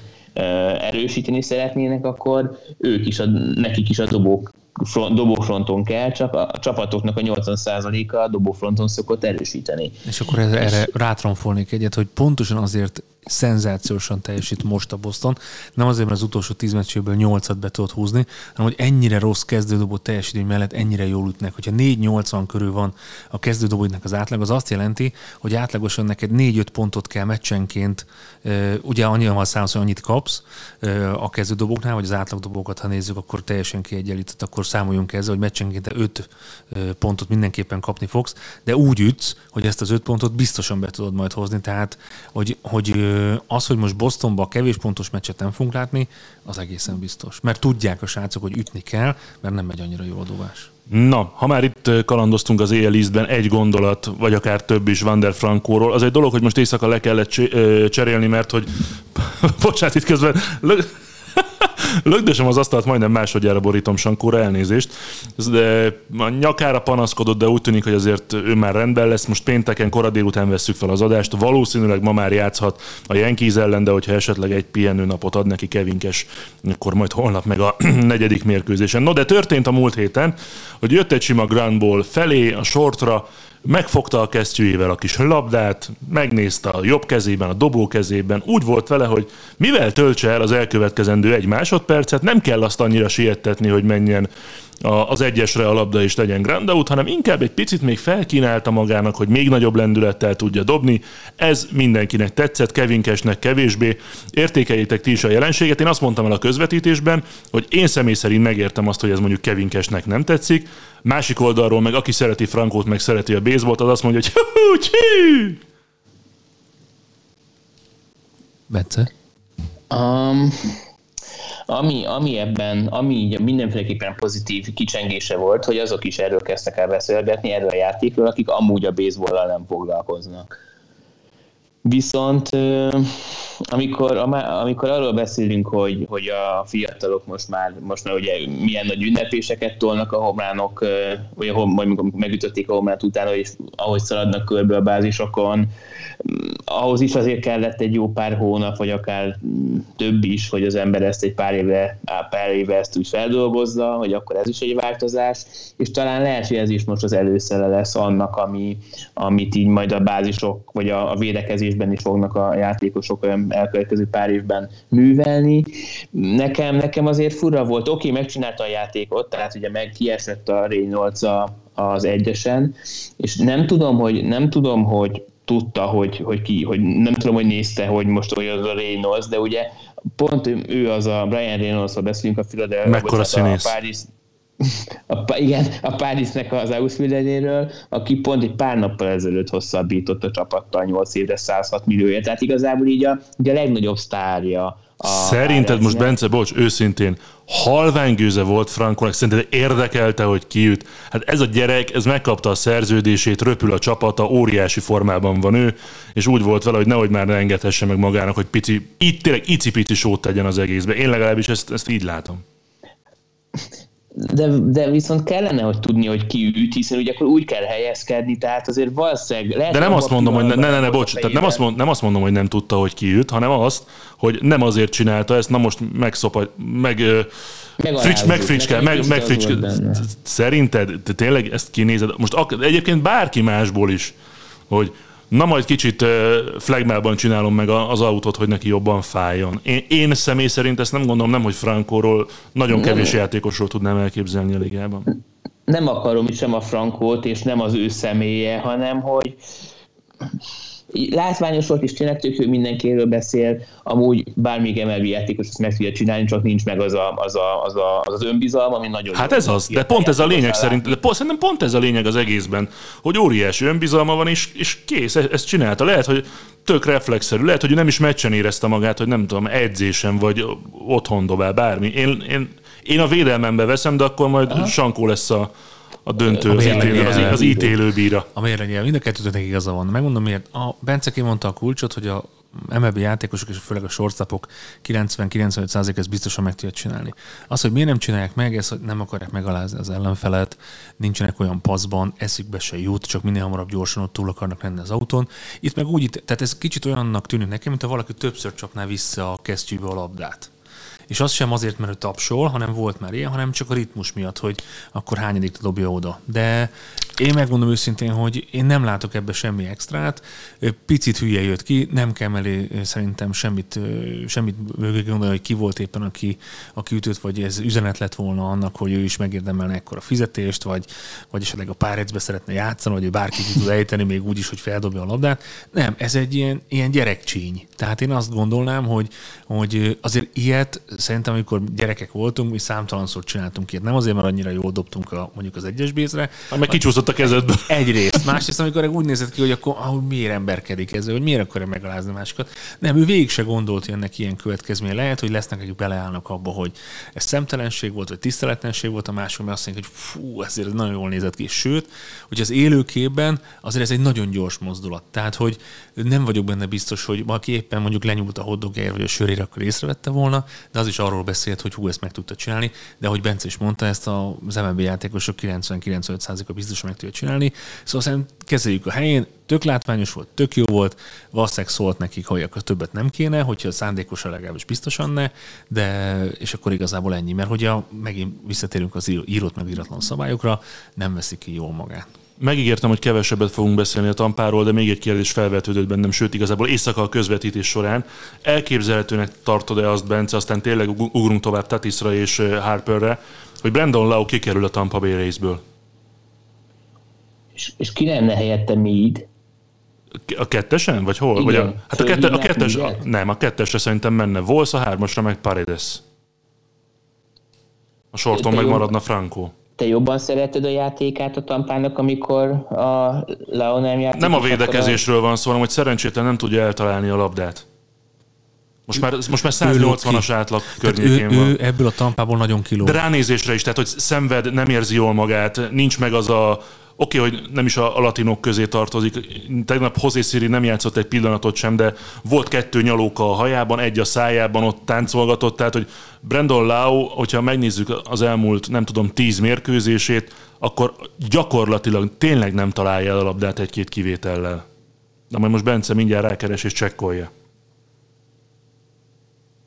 erősíteni szeretnének, akkor ők is, a, nekik is a dobók front, dobófronton kell, csak a, csapatoknak a 80%-a a dobófronton szokott erősíteni. És akkor erre, erre rátronfolnék egyet, hogy pontosan azért szenzációsan teljesít most a Boston. Nem azért, mert az utolsó tíz meccséből nyolcat be tudott húzni, hanem hogy ennyire rossz kezdődobó teljesítmény mellett ennyire jól ütnek. Hogyha 4-80 körül van a kezdődobóidnak az átlag, az azt jelenti, hogy átlagosan neked 4-5 pontot kell meccsenként, ugye annyival számolsz, hogy annyit kapsz a kezdődobóknál, vagy az átlagdobókat, ha nézzük, akkor teljesen kiegyenlített, akkor számoljunk ezzel, hogy meccsenként 5 pontot mindenképpen kapni fogsz, de úgy ütsz, hogy ezt az 5 pontot biztosan be tudod majd hozni, tehát hogy, hogy az, hogy most Bostonba kevés pontos meccset nem fogunk látni, az egészen biztos. Mert tudják a srácok, hogy ütni kell, mert nem megy annyira jó a dobás. Na, ha már itt kalandoztunk az éjjel egy gondolat, vagy akár több is Van Frankóról, az egy dolog, hogy most éjszaka le kellett cserélni, mert hogy, [laughs] bocsánat, itt közben Lögdösem az asztalt, majdnem másodjára borítom Sankóra, elnézést. De a nyakára panaszkodott, de úgy tűnik, hogy azért ő már rendben lesz. Most pénteken, kora délután vesszük fel az adást. Valószínűleg ma már játszhat a Yankees ellen, de hogyha esetleg egy pihenőnapot ad neki Kevinkes, akkor majd holnap meg a [clears throat] negyedik mérkőzésen. No, de történt a múlt héten, hogy jött egy sima groundball felé, a sortra, megfogta a kesztyűjével a kis labdát, megnézte a jobb kezében, a dobó kezében, úgy volt vele, hogy mivel töltse el az elkövetkezendő egy másodpercet, nem kell azt annyira siettetni, hogy menjen az egyesre a labda is legyen grandout, hanem inkább egy picit még felkínálta magának, hogy még nagyobb lendülettel tudja dobni. Ez mindenkinek tetszett, Kevinkesnek kevésbé. Értékeljétek ti is a jelenséget. Én azt mondtam el a közvetítésben, hogy én személy szerint megértem azt, hogy ez mondjuk Kevinkesnek nem tetszik. Másik oldalról meg aki szereti Frankót, meg szereti a baseballt, az azt mondja, hogy hú, Bence? Um, ami, ami ebben, ami mindenféleképpen pozitív kicsengése volt, hogy azok is erről kezdtek el beszélgetni, erről a játékról, akik amúgy a baseball nem foglalkoznak. Viszont amikor, amikor arról beszélünk, hogy, hogy a fiatalok most már, most már ugye milyen nagy ünnepéseket tolnak a homlánok, vagy amikor megütötték a homlát utána, és ahogy szaladnak körbe a bázisokon, ahhoz is azért kellett egy jó pár hónap, vagy akár több is, hogy az ember ezt egy pár éve, pár éve ezt úgy feldolgozza, hogy akkor ez is egy változás, és talán lehet, hogy ez is most az előszele lesz annak, ami, amit így majd a bázisok, vagy a, a védekezésben is fognak a játékosok olyan elkövetkező pár évben művelni. Nekem, nekem azért fura volt, oké, okay, megcsinálta a játékot, tehát ugye meg kiesett a Reynolds az egyesen, és nem tudom, hogy, nem tudom, hogy tudta, hogy, hogy ki, hogy nem tudom, hogy nézte, hogy most olyan az a Reynolds, de ugye pont ő az a Brian Reynolds-ról beszélünk a Philadelphia, Mekkora. A Paris, a, igen, a Parisnek az outfielderéről, aki pont egy pár nappal ezelőtt hosszabbított a csapattal 8 évre 106 millióért. Tehát igazából így a, így a legnagyobb sztárja a Szerinted most, Bence, bocs, őszintén, halványgőze volt Frankónak, szerinted érdekelte, hogy kiüt? Hát ez a gyerek, ez megkapta a szerződését, röpül a csapata, óriási formában van ő, és úgy volt vele, hogy nehogy már ne engedhesse meg magának, hogy pici, itt tényleg icipici sót tegyen az egészbe. Én legalábbis ezt, ezt így látom de, de viszont kellene, hogy tudni, hogy ki üt, hiszen ugye akkor úgy kell helyezkedni, tehát azért valószínűleg lehet, De nem azt mondom, hogy ne, ne, ne, ne bocs, tehát nem azt, mond, nem azt mondom, hogy nem tudta, hogy ki üt, hanem azt, hogy nem azért csinálta ezt, na most megszopa, meg frics, megfricskál, meg, megfricskál. Szerinted te tényleg ezt kinézed? Most ak- egyébként bárki másból is, hogy na majd kicsit flagmában csinálom meg az autót, hogy neki jobban fájjon. Én, én személy szerint ezt nem gondolom, nem, hogy Frankóról, nagyon kevés nem. játékosról tudnám elképzelni a ligában. Nem akarom sem a Frankót, és nem az ő személye, hanem hogy látványos volt, és tényleg tök ő mindenkiről beszél, amúgy bármilyen emelő játékos ezt meg tudja csinálni, csak nincs meg az a, az, a, az, a, az, az önbizalma, ami nagyon Hát ez az, de pont ez a lényeg szerint, de pont, szerintem pont ez a lényeg az egészben, hogy óriási önbizalma van, és, és kész, e- ezt csinálta. Lehet, hogy tök reflexzerű, lehet, hogy nem is meccsen érezte magát, hogy nem tudom, edzésen, vagy otthon dobál, bármi. Én, én, én a védelmembe veszem, de akkor majd Aha. Sankó lesz a, a döntő, a az, ítélő, az, az ítélő bíra. A mérlenyel, mind a kettőtöknek igaza van. Megmondom miért. A Bence kimondta a kulcsot, hogy a MLB játékosok és főleg a shortstopok 90-95% ezt biztosan meg tudja csinálni. Az, hogy miért nem csinálják meg, ez, hogy nem akarják megalázni az ellenfelet, nincsenek olyan paszban, eszükbe se jut, csak minél hamarabb gyorsan ott túl akarnak lenni az autón. Itt meg úgy, tehát ez kicsit olyannak tűnik nekem, mint ha valaki többször csapná vissza a kesztyűbe a labdát. És az sem azért, mert ő tapsol, hanem volt már ilyen, hanem csak a ritmus miatt, hogy akkor hányadik dobja oda. De én megmondom őszintén, hogy én nem látok ebbe semmi extrát. Picit hülye jött ki, nem kell mellé szerintem semmit, semmit gondolni, hogy ki volt éppen, aki, aki ütött, vagy ez üzenet lett volna annak, hogy ő is megérdemelne ekkora fizetést, vagy, vagy esetleg a párecbe szeretne játszani, vagy bárki tud ejteni, még úgy is, hogy feldobja a labdát. Nem, ez egy ilyen, ilyen gyerekcsíny. Tehát én azt gondolnám, hogy, hogy azért ilyet szerintem, amikor gyerekek voltunk, mi számtalanszor csináltunk ilyet. Nem azért, mert annyira jól dobtunk a, mondjuk az egyes bézre. Hát meg kicsúszott a kezedből. Egyrészt. Másrészt, amikor úgy nézett ki, hogy akkor ah, miért emberkedik ez, hogy miért akarja megalázni másokat. Nem, ő végig se gondolt, hogy ennek ilyen következménye lehet, hogy lesznek, akik beleállnak abba, hogy ez szemtelenség volt, vagy tiszteletlenség volt, a mások, mert azt mondják, hogy fú, ezért nagyon jól nézett ki. Sőt, hogy az élőképben azért ez egy nagyon gyors mozdulat. Tehát, hogy nem vagyok benne biztos, hogy valaki éppen mondjuk lenyúlt a hoddogért, vagy a sörére, akkor észrevette volna, de az is arról beszélt, hogy hú, ezt meg tudta csinálni, de ahogy Bence is mondta, ezt az MLB játékosok 90-95%-a biztosan meg tudja csinálni. Szóval szerintem kezeljük a helyén, tök látványos volt, tök jó volt, valószínűleg szólt nekik, hogy akkor többet nem kéne, hogyha szándékosan legalábbis biztosan ne, de és akkor igazából ennyi, mert hogyha megint visszatérünk az írott meg íratlan szabályokra, nem veszik ki jól magát. Megígértem, hogy kevesebbet fogunk beszélni a tampáról, de még egy kérdés felvetődött bennem, sőt igazából éjszaka a közvetítés során. Elképzelhetőnek tartod-e azt, Bence, aztán tényleg ugrunk tovább Tatisra és Harperre, hogy Brandon Lau kikerül a Tampa Bay részből? És, és ki lenne helyette Mead? A kettesen? Vagy hol? Igen. Vagy a, hát a, kette, a kettes, a, nem, a kettesre szerintem menne Volsz, a hármasra meg Paredes. A sorton meg maradna Franco te jobban szereted a játékát a tampának, amikor a Leo nem játszik? Nem a védekezésről van szó, hanem hogy szerencsétlen nem tudja eltalálni a labdát. Most már, most már 180-as átlag környékén ő, van. Ő ebből a tampából nagyon kiló. De ránézésre is, tehát hogy szenved, nem érzi jól magát, nincs meg az a Oké, okay, hogy nem is a, a latinok közé tartozik. Tegnap José Siri nem játszott egy pillanatot sem, de volt kettő nyalóka a hajában, egy a szájában, ott táncolgatott. Tehát, hogy Brandon Lau, hogyha megnézzük az elmúlt, nem tudom, tíz mérkőzését, akkor gyakorlatilag tényleg nem találja el a labdát egy-két kivétellel. De majd most Bence mindjárt rákeres és csekkolja.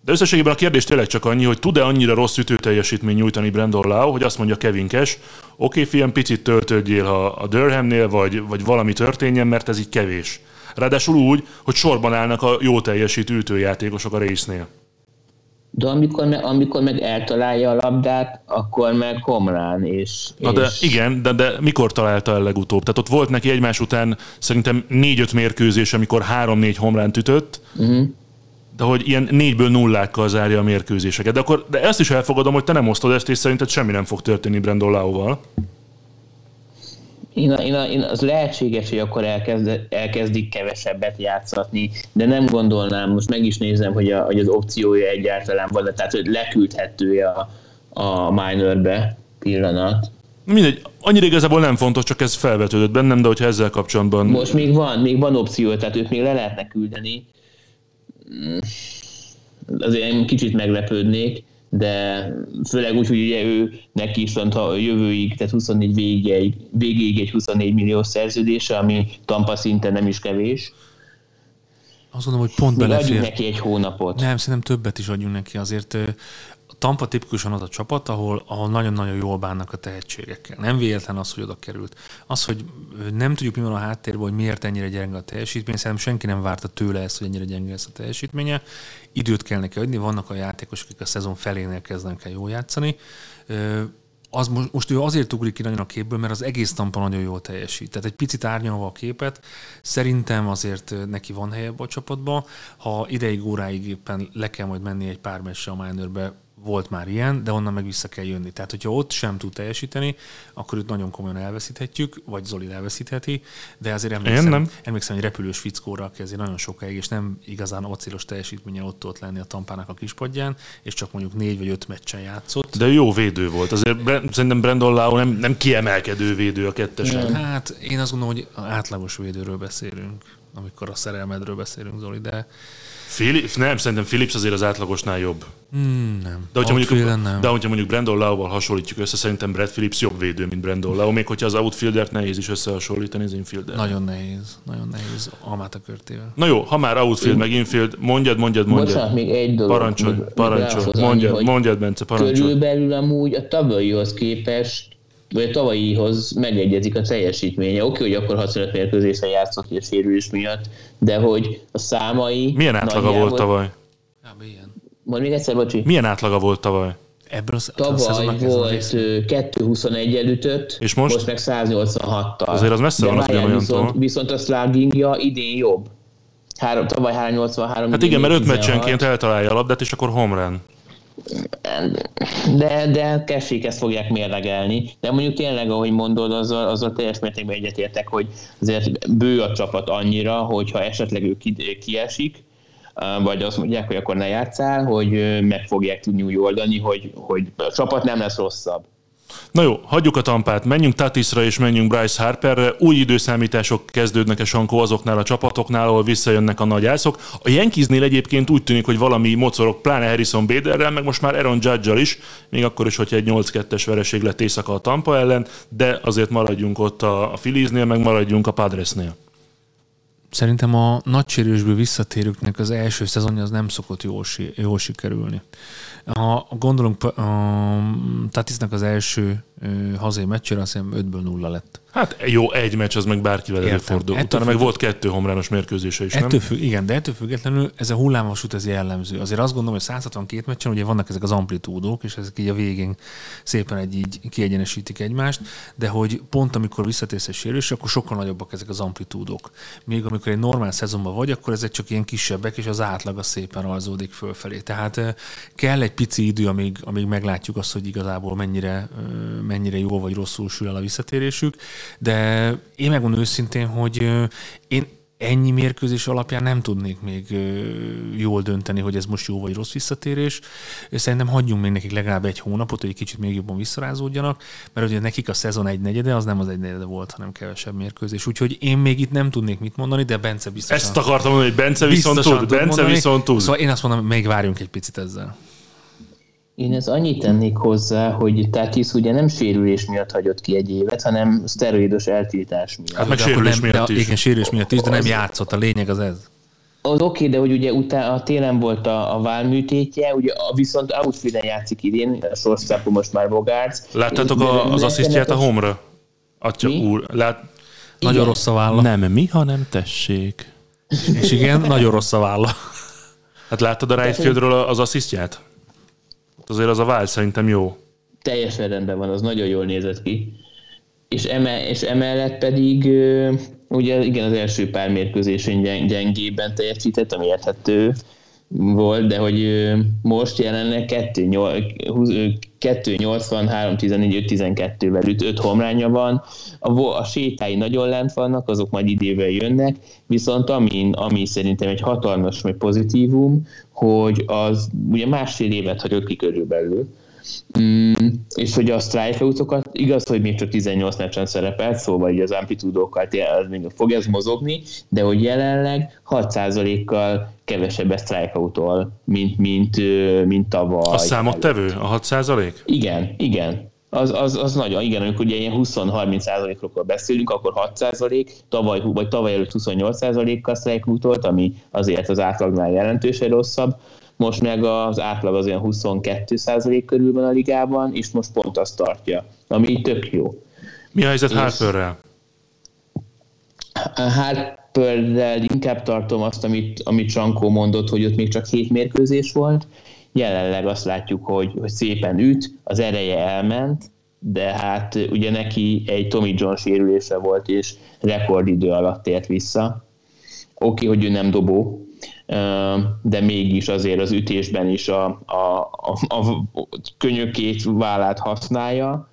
De összességében a kérdés tényleg csak annyi, hogy tud-e annyira rossz ütőteljesítmény nyújtani Brandon Lau, hogy azt mondja Kevin Cash, oké okay, fiam, picit töltődjél ha a Durhamnél, vagy, vagy valami történjen, mert ez így kevés. Ráadásul úgy, hogy sorban állnak a jó teljesítő ütőjátékosok a résznél. De amikor, amikor meg eltalálja a labdát, akkor meg homlán, és... Na de és... igen, de, de mikor találta el legutóbb? Tehát ott volt neki egymás után szerintem négy-öt mérkőzés, amikor három-négy homlánt ütött, uh-huh de hogy ilyen négyből nullákkal zárja a mérkőzéseket. De, akkor, de ezt is elfogadom, hogy te nem osztod ezt, és szerinted semmi nem fog történni Brandon Lau-val. Én, én, én, az lehetséges, hogy akkor elkezd, elkezdik kevesebbet játszatni, de nem gondolnám, most meg is nézem, hogy, a, hogy az opciója egyáltalán van, tehát hogy leküldhetője a, a minorbe pillanat. Mindegy, annyira igazából nem fontos, csak ez felvetődött bennem, de hogyha ezzel kapcsolatban... Most még van, még van opció, tehát őt még le lehetne küldeni, azért én kicsit meglepődnék, de főleg úgy, hogy ugye ő neki is van a jövőig, tehát 24 végéig, végéig egy 24 millió szerződése, ami Tampa szinten nem is kevés. Azt mondom, hogy pont Még belefér. adjunk neki egy hónapot. Nem, szerintem többet is adjunk neki. Azért Tampa tipikusan az a csapat, ahol, ahol nagyon-nagyon jól bánnak a tehetségekkel. Nem véletlen az, hogy oda került. Az, hogy nem tudjuk, mi van a háttérben, hogy miért ennyire gyenge a teljesítmény, szerintem senki nem várta tőle ezt, hogy ennyire gyenge lesz a teljesítménye. Időt kell neki adni, vannak a játékosok, akik a szezon felénél kezdenek el jól játszani. Az most, most ő azért ugrik ki nagyon a képből, mert az egész Tampa nagyon jól teljesít. Tehát egy picit árnyalva a képet, szerintem azért neki van helye a csapatba. Ha ideig, óráig éppen le kell majd menni egy pár meccsre a minorbe, volt már ilyen, de onnan meg vissza kell jönni. Tehát, hogyha ott sem tud teljesíteni, akkor őt nagyon komolyan elveszíthetjük, vagy Zoli elveszítheti, de azért emlékszem, Én nem. emlékszem hogy repülős fickóra, aki azért nagyon sokáig, és nem igazán acélos teljesítménye ott ott lenni a tampának a kispadján, és csak mondjuk négy vagy öt meccsen játszott. De jó védő volt. Azért Bre- szerintem Brandon Lau nem, nem kiemelkedő védő a kettesen. Hát én azt gondolom, hogy átlagos védőről beszélünk, amikor a szerelmedről beszélünk, Zoli, de Philip, nem, szerintem Philips azért az átlagosnál jobb. hmm, nem. De hogyha, mondjuk, Outfielden nem. de hogyha mondjuk Brandon Lau-val hasonlítjuk össze, szerintem Brad Phillips jobb védő, mint Brandon Lau, még hogyha az outfieldert nehéz is összehasonlítani az infielder. Nagyon nehéz, nagyon nehéz Almáta körtével. Na jó, ha már outfield meg infield, mondjad, mondjad, mondjad. Bocsánat, még egy dolog. Még parancsolj, rához annyi, mondjad, mondjad, Bence, parancsolj. Körülbelül amúgy a tavalyihoz képest, vagy a tavalyihoz megegyezik a teljesítménye. Oké, hogy akkor 65 mérkőzésen játszott a sérülés miatt, de hogy a számai... Milyen átlaga volt tavaly? Mondd még egyszer, bocsi. Milyen átlaga volt tavaly? Ebből az, Tavaly a volt rész- ö, 221 elütött, És most? most meg 186-tal. Azért az messze De van az ugyanolyantól. Viszont, viszont a sluggingja idén jobb. Három, tavaly 383. Hát igen, mert öt 416. meccsenként eltalálja a labdát, és akkor home run. De, de kessék ezt fogják mérlegelni. De mondjuk tényleg, ahogy mondod, azzal, azzal teljes mértékben egyetértek, hogy azért bő a csapat annyira, hogyha esetleg ő ki, kiesik, vagy azt mondják, hogy akkor ne játszál, hogy meg fogják tudni úgy oldani, hogy, hogy a csapat nem lesz rosszabb. Na jó, hagyjuk a tampát, menjünk Tatisra és menjünk Bryce Harperre. Új időszámítások kezdődnek-e Sankó azoknál a csapatoknál, ahol visszajönnek a nagy ászok. A Yankeesnél egyébként úgy tűnik, hogy valami mocorok, pláne Harrison Baderrel, meg most már Aaron judge is, még akkor is, hogyha egy 8-2-es vereség lett éjszaka a Tampa ellen, de azért maradjunk ott a, a Philliesnél, meg maradjunk a Padresnél. Szerintem a nagy sérülésből visszatérőknek az első szezonja az nem szokott jól, jól sikerülni. Ha gondolunk a Tatisnak az első hazai meccsére, azt hiszem 5-ből 0 lett. Hát jó, egy meccs az meg bárkivel Értem. előfordul. Ettől Utána meg függ- volt kettő homrános mérkőzése is, Ettől nem? függ, igen, de ettől függetlenül ez a hullámvasút ez jellemző. Azért azt gondolom, hogy 162 meccsen ugye vannak ezek az amplitúdók, és ezek így a végén szépen egy így kiegyenesítik egymást, de hogy pont amikor visszatérsz egy sérülésre, akkor sokkal nagyobbak ezek az amplitúdók. Még amikor egy normál szezonban vagy, akkor ezek csak ilyen kisebbek, és az átlag az szépen rajzódik fölfelé. Tehát eh, kell egy pici idő, amíg, amíg meglátjuk azt, hogy igazából mennyire, mennyire jó vagy rosszul sül el a visszatérésük, de én megmondom őszintén, hogy én ennyi mérkőzés alapján nem tudnék még jól dönteni, hogy ez most jó vagy rossz visszatérés. Szerintem hagyjunk még nekik legalább egy hónapot, hogy egy kicsit még jobban visszarázódjanak, mert ugye nekik a szezon egy negyede, az nem az egy negyede volt, hanem kevesebb mérkőzés. Úgyhogy én még itt nem tudnék mit mondani, de Bence biztosan. Ezt akartam mondani, hogy Bence viszont tud, tud Bence mondani. viszont tud. Szóval én azt mondom, még várjunk egy picit ezzel. Én ez annyit tennék hozzá, hogy Tatis ugye nem sérülés miatt hagyott ki egy évet, hanem szteroidos eltiltás miatt. Hát meg sérülés nem, miatt de, is. Igen, sérülés miatt is, de nem játszott. A lényeg az ez. Az oké, de hogy ugye utána a télen volt a, a válműtétje, ugye viszont outfielden játszik idén, a shortstopon most már Bogárc. Láttátok a, az asszisztját a homra? Atya Mi? úr, lát... Nagyon Igen. rossz a válla. Nem mi, hanem tessék. És igen, nagyon rossz a válla. Hát láttad a right fieldről az asszisztját? Azért az a váll szerintem jó. teljesen rendben van, az nagyon jól nézett ki. És, eme, és emellett pedig ugye igen, az első pár mérkőzésen gyeng, gyengében teljesített, ami érthető volt, de hogy most jelenleg 2-80, 3-14-5-12-vel üt, 5 homránja van, a, a sétái nagyon lent vannak, azok majd idével jönnek, viszont ami, ami szerintem egy hatalmas vagy pozitívum, hogy az ugye másfél évet hagyott ki körülbelül, Mm, és hogy a strikeoutokat, igaz, hogy még csak 18 meccsen szerepelt, szóval így az amplitúdókkal még fog ez mozogni, de hogy jelenleg 6%-kal kevesebb strikeoutol, mint, mint, mint tavaly. A számottevő, a 6%? Igen, igen. Az, az, az nagyon, igen, amikor ugye ilyen 20-30 százalékokról beszélünk, akkor 6 százalék, tavaly, vagy tavaly előtt 28 százalékkal strikeoutolt, ami azért az átlagnál jelentősen rosszabb most meg az átlag az olyan 22% körül van a ligában, és most pont azt tartja, ami tök jó. Mi a helyzet Harperrel? Harperrel inkább tartom azt, amit, amit Sankó mondott, hogy ott még csak hét mérkőzés volt. Jelenleg azt látjuk, hogy, hogy szépen üt, az ereje elment, de hát ugye neki egy Tommy John sérülése volt, és rekordidő alatt tért vissza. Oké, okay, hogy ő nem dobó, de mégis azért az ütésben is a, a, a, a könyökét, vállát használja,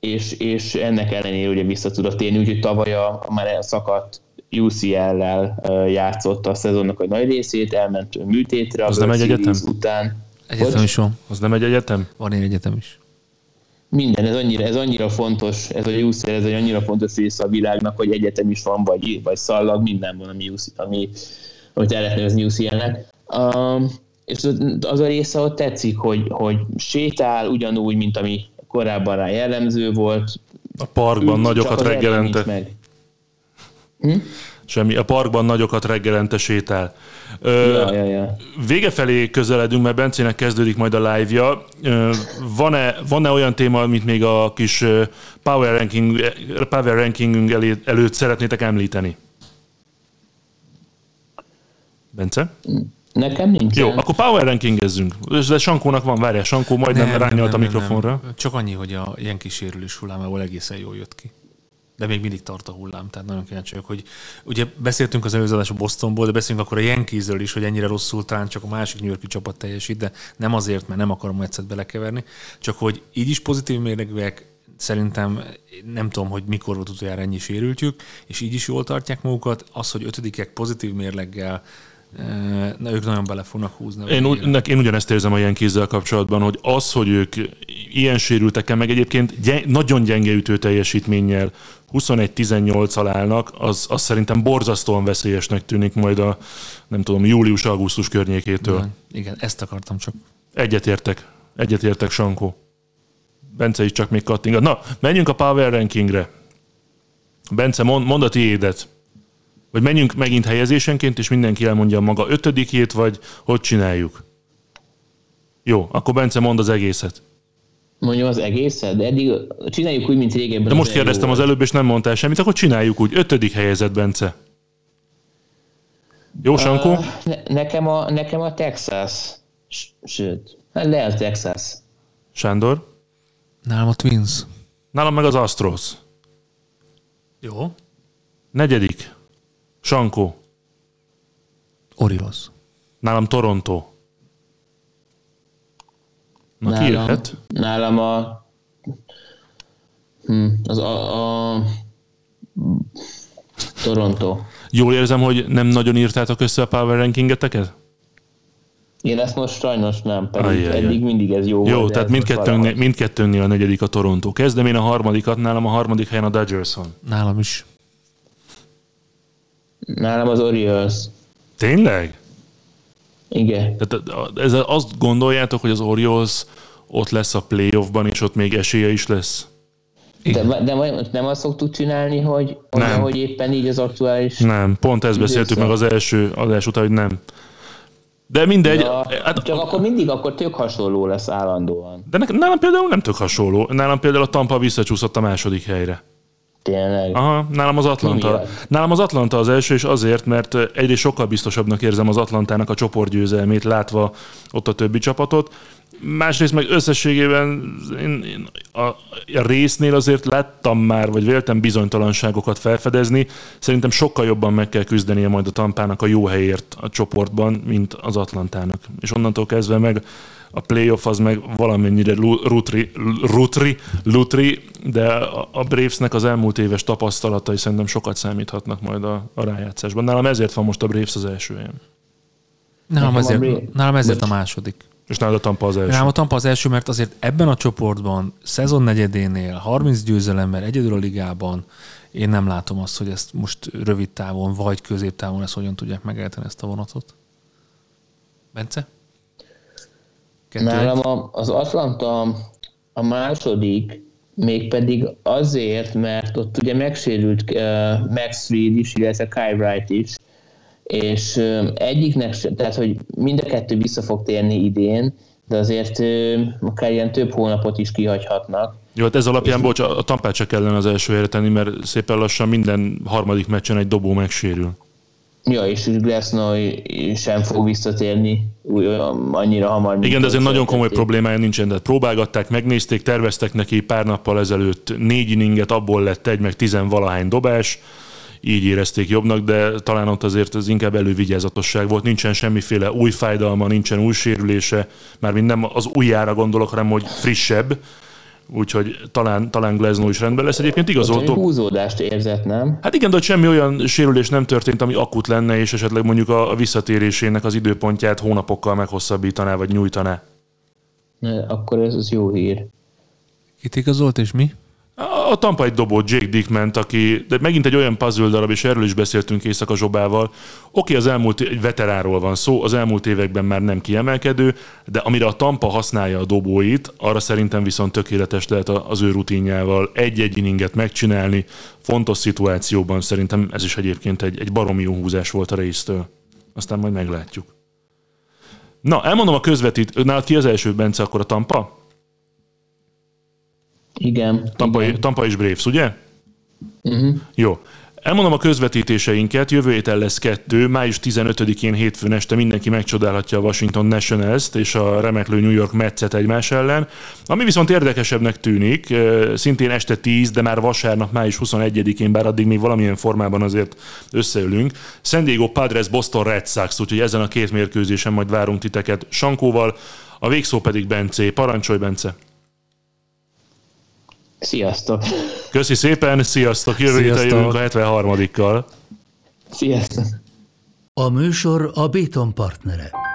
és, és ennek ellenére ugye vissza tudott térni, úgyhogy tavaly a, a már elszakadt UCL-lel játszott a szezonnak a nagy részét, elment műtétre az nem egy egyetem? után. Egyetem is van. Az nem egy egyetem? Van egy egyetem is. Minden, ez annyira, ez annyira fontos, ez a UCL, ez egy annyira fontos része a világnak, hogy egyetem is van, vagy, vagy szallag, minden van, ami, ami amit el lehet nevezni UCL-nek. Um, és az a része ott tetszik, hogy, hogy sétál ugyanúgy, mint ami korábban rá jellemző volt. A parkban nagyokat reggelente. Meg. Hm? Semmi. A parkban nagyokat reggelente sétál. Ö, ja, ja, ja. Vége felé közeledünk, mert Bencének kezdődik majd a live-ja. Van-e, van-e olyan téma, amit még a kis power, ranking, power rankingünk előtt szeretnétek említeni? Bence? Nekem nincs. Jó, akkor power rankingezzünk. De Sankónak van, várjál, Sankó majdnem nem, rányalt a mikrofonra. Nem, nem. Csak annyi, hogy a ilyen kísérülés hullámával egészen jól jött ki. De még mindig tart a hullám, tehát nagyon kíváncsi vagyok, hogy ugye beszéltünk az előző a Bostonból, de beszélünk akkor a Yankeesről is, hogy ennyire rosszul talán csak a másik New Yorki csapat teljesít, de nem azért, mert nem akarom egyszer belekeverni, csak hogy így is pozitív mérlegűek, szerintem nem tudom, hogy mikor volt utoljára ennyi sérültjük, és így is jól tartják magukat. Az, hogy ötödikek pozitív mérleggel Na, ők nagyon bele fognak húzni. Én, úgy, én ugyanezt érzem a ilyen kézzel kapcsolatban, hogy az, hogy ők ilyen sérültekkel, meg egyébként gyeng, nagyon gyenge ütő teljesítménnyel 21-18 állnak, az, az szerintem borzasztóan veszélyesnek tűnik majd a, nem tudom, július-augusztus környékétől. Igen, igen, ezt akartam csak. Egyetértek. Egyetértek, Sankó. Bence is csak még kattingat. Na, menjünk a Power Rankingre. Bence, mond, mond a tiédet. Vagy menjünk megint helyezésenként, és mindenki elmondja maga ötödikét, vagy hogy csináljuk? Jó, akkor Bence mond az egészet. Mondjam az egészet, de eddig csináljuk úgy, mint régebben. De most kérdeztem az előbb, és nem mondtál semmit, akkor csináljuk úgy. Ötödik helyezett, Bence. Jó, Sankó? Uh, ne, nekem, a, nekem a Texas. Sőt, hát le a Texas. Sándor? Nálam a Twins. Nálam meg az Astros. Jó. Negyedik. Sankó. Orioles. Nálam Toronto. Na nálam, ki jöhet? Nálam a... Hm, az a, a... Toronto. Jól érzem, hogy nem nagyon írtátok össze a power rankingeteket? Én ezt most sajnos nem, pedig Ajjajjaj. eddig mindig ez jó Jó, volt, tehát mindkettőnknél, mindkettőnknél a negyedik a Toronto. Kezdem én a harmadikat, nálam a harmadik helyen a Dodgers van. Nálam is. Nálam az Orioles. Tényleg? Igen. Tehát ez, azt gondoljátok, hogy az Orioles ott lesz a playoffban, és ott még esélye is lesz? De, de nem azt szoktuk csinálni, hogy, nem. hogy éppen így az aktuális... Nem, pont ezt beszéltük meg az első adás után, hogy nem. De mindegy. Ja, hát, csak akkor mindig akkor tök hasonló lesz állandóan. De nekem, nálam például nem tök hasonló. Nálam például a Tampa visszacsúszott a második helyre. Tényleg? Aha, nálam az Atlanta. Nálam az Atlanta az első, és azért, mert egyrészt sokkal biztosabbnak érzem az Atlantának a csoportgyőzelmét, látva ott a többi csapatot. Másrészt meg összességében én, én a résznél azért láttam már, vagy véltem bizonytalanságokat felfedezni. Szerintem sokkal jobban meg kell küzdenie majd a Tampának a jó helyért a csoportban, mint az Atlantának. És onnantól kezdve meg a playoff az meg valamennyire rutri, rutri, lutri, de a Bravesnek az elmúlt éves tapasztalatai szerintem sokat számíthatnak majd a, a rájátszásban. Nálam ezért van most a Braves az első helyen. Nálam ezért, nálam ezért a második. És nálad a Tampa az első. Rám a Tampa az első, mert azért ebben a csoportban, szezon negyedénél, 30 győzelemmel, egyedül a ligában, én nem látom azt, hogy ezt most rövid távon vagy középtávon ezt hogyan tudják megállítani ezt a vonatot. Bence? Kettő Nálam a, az Atlanta a második, mégpedig azért, mert ott ugye megsérült uh, Max Reed is, illetve Kai Wright is, és uh, egyiknek, tehát hogy mind a kettő vissza fog térni idén, de azért uh, akár ilyen több hónapot is kihagyhatnak. Jó, hát ez alapján, bocs, a Tampát se kellene az első tenni, mert szépen lassan minden harmadik meccsen egy dobó megsérül. Ja, és Glasnoy sem fog visszatérni annyira hamar. Igen, de azért nagyon komoly problémája nincsen, de próbálgatták, megnézték, terveztek neki pár nappal ezelőtt négy inninget, abból lett egy, meg tizenvalahány dobás, így érezték jobbnak, de talán ott azért ez inkább elővigyázatosság volt, nincsen semmiféle új fájdalma, nincsen új sérülése, már nem az újjára gondolok, hanem hogy frissebb, úgyhogy talán, talán Glasnow is rendben lesz. Egyébként igazoltó. húzódást érzett, nem? Hát igen, de hogy semmi olyan sérülés nem történt, ami akut lenne, és esetleg mondjuk a, a visszatérésének az időpontját hónapokkal meghosszabbítaná, vagy nyújtaná. Akkor ez az jó hír. Kit igazolt, és mi? A Tampa egy dobott Jake Dickment, aki, de megint egy olyan puzzle darab, és erről is beszéltünk Éjszaka Zsobával. Oké, az elmúlt, egy veteráról van szó, az elmúlt években már nem kiemelkedő, de amire a Tampa használja a dobóit, arra szerintem viszont tökéletes lehet az ő rutinjával egy-egy inninget megcsinálni, fontos szituációban szerintem ez is egyébként egy, egy baromi jó húzás volt a résztől. Aztán majd meglátjuk. Na, elmondom a közvetít, nálad ki az első, Bence, akkor a Tampa? Igen. Tampa, igen. Tampa és Braves, ugye? Uh-huh. Jó. Elmondom a közvetítéseinket, jövő héten lesz kettő, május 15-én hétfőn este mindenki megcsodálhatja a Washington Nationals-t és a remeklő New York Metszet egymás ellen. Ami viszont érdekesebbnek tűnik, szintén este 10, de már vasárnap, május 21-én, bár addig még valamilyen formában azért összeülünk. San Diego Padres Boston Red Sox, úgyhogy ezen a két mérkőzésen majd várunk titeket Sankóval, a végszó pedig Bence. Parancsolj, Bence! Sziasztok! Köszi szépen, sziasztok! Jövő héten jövünk a 73-kal. Sziasztok! A műsor a Béton partnere.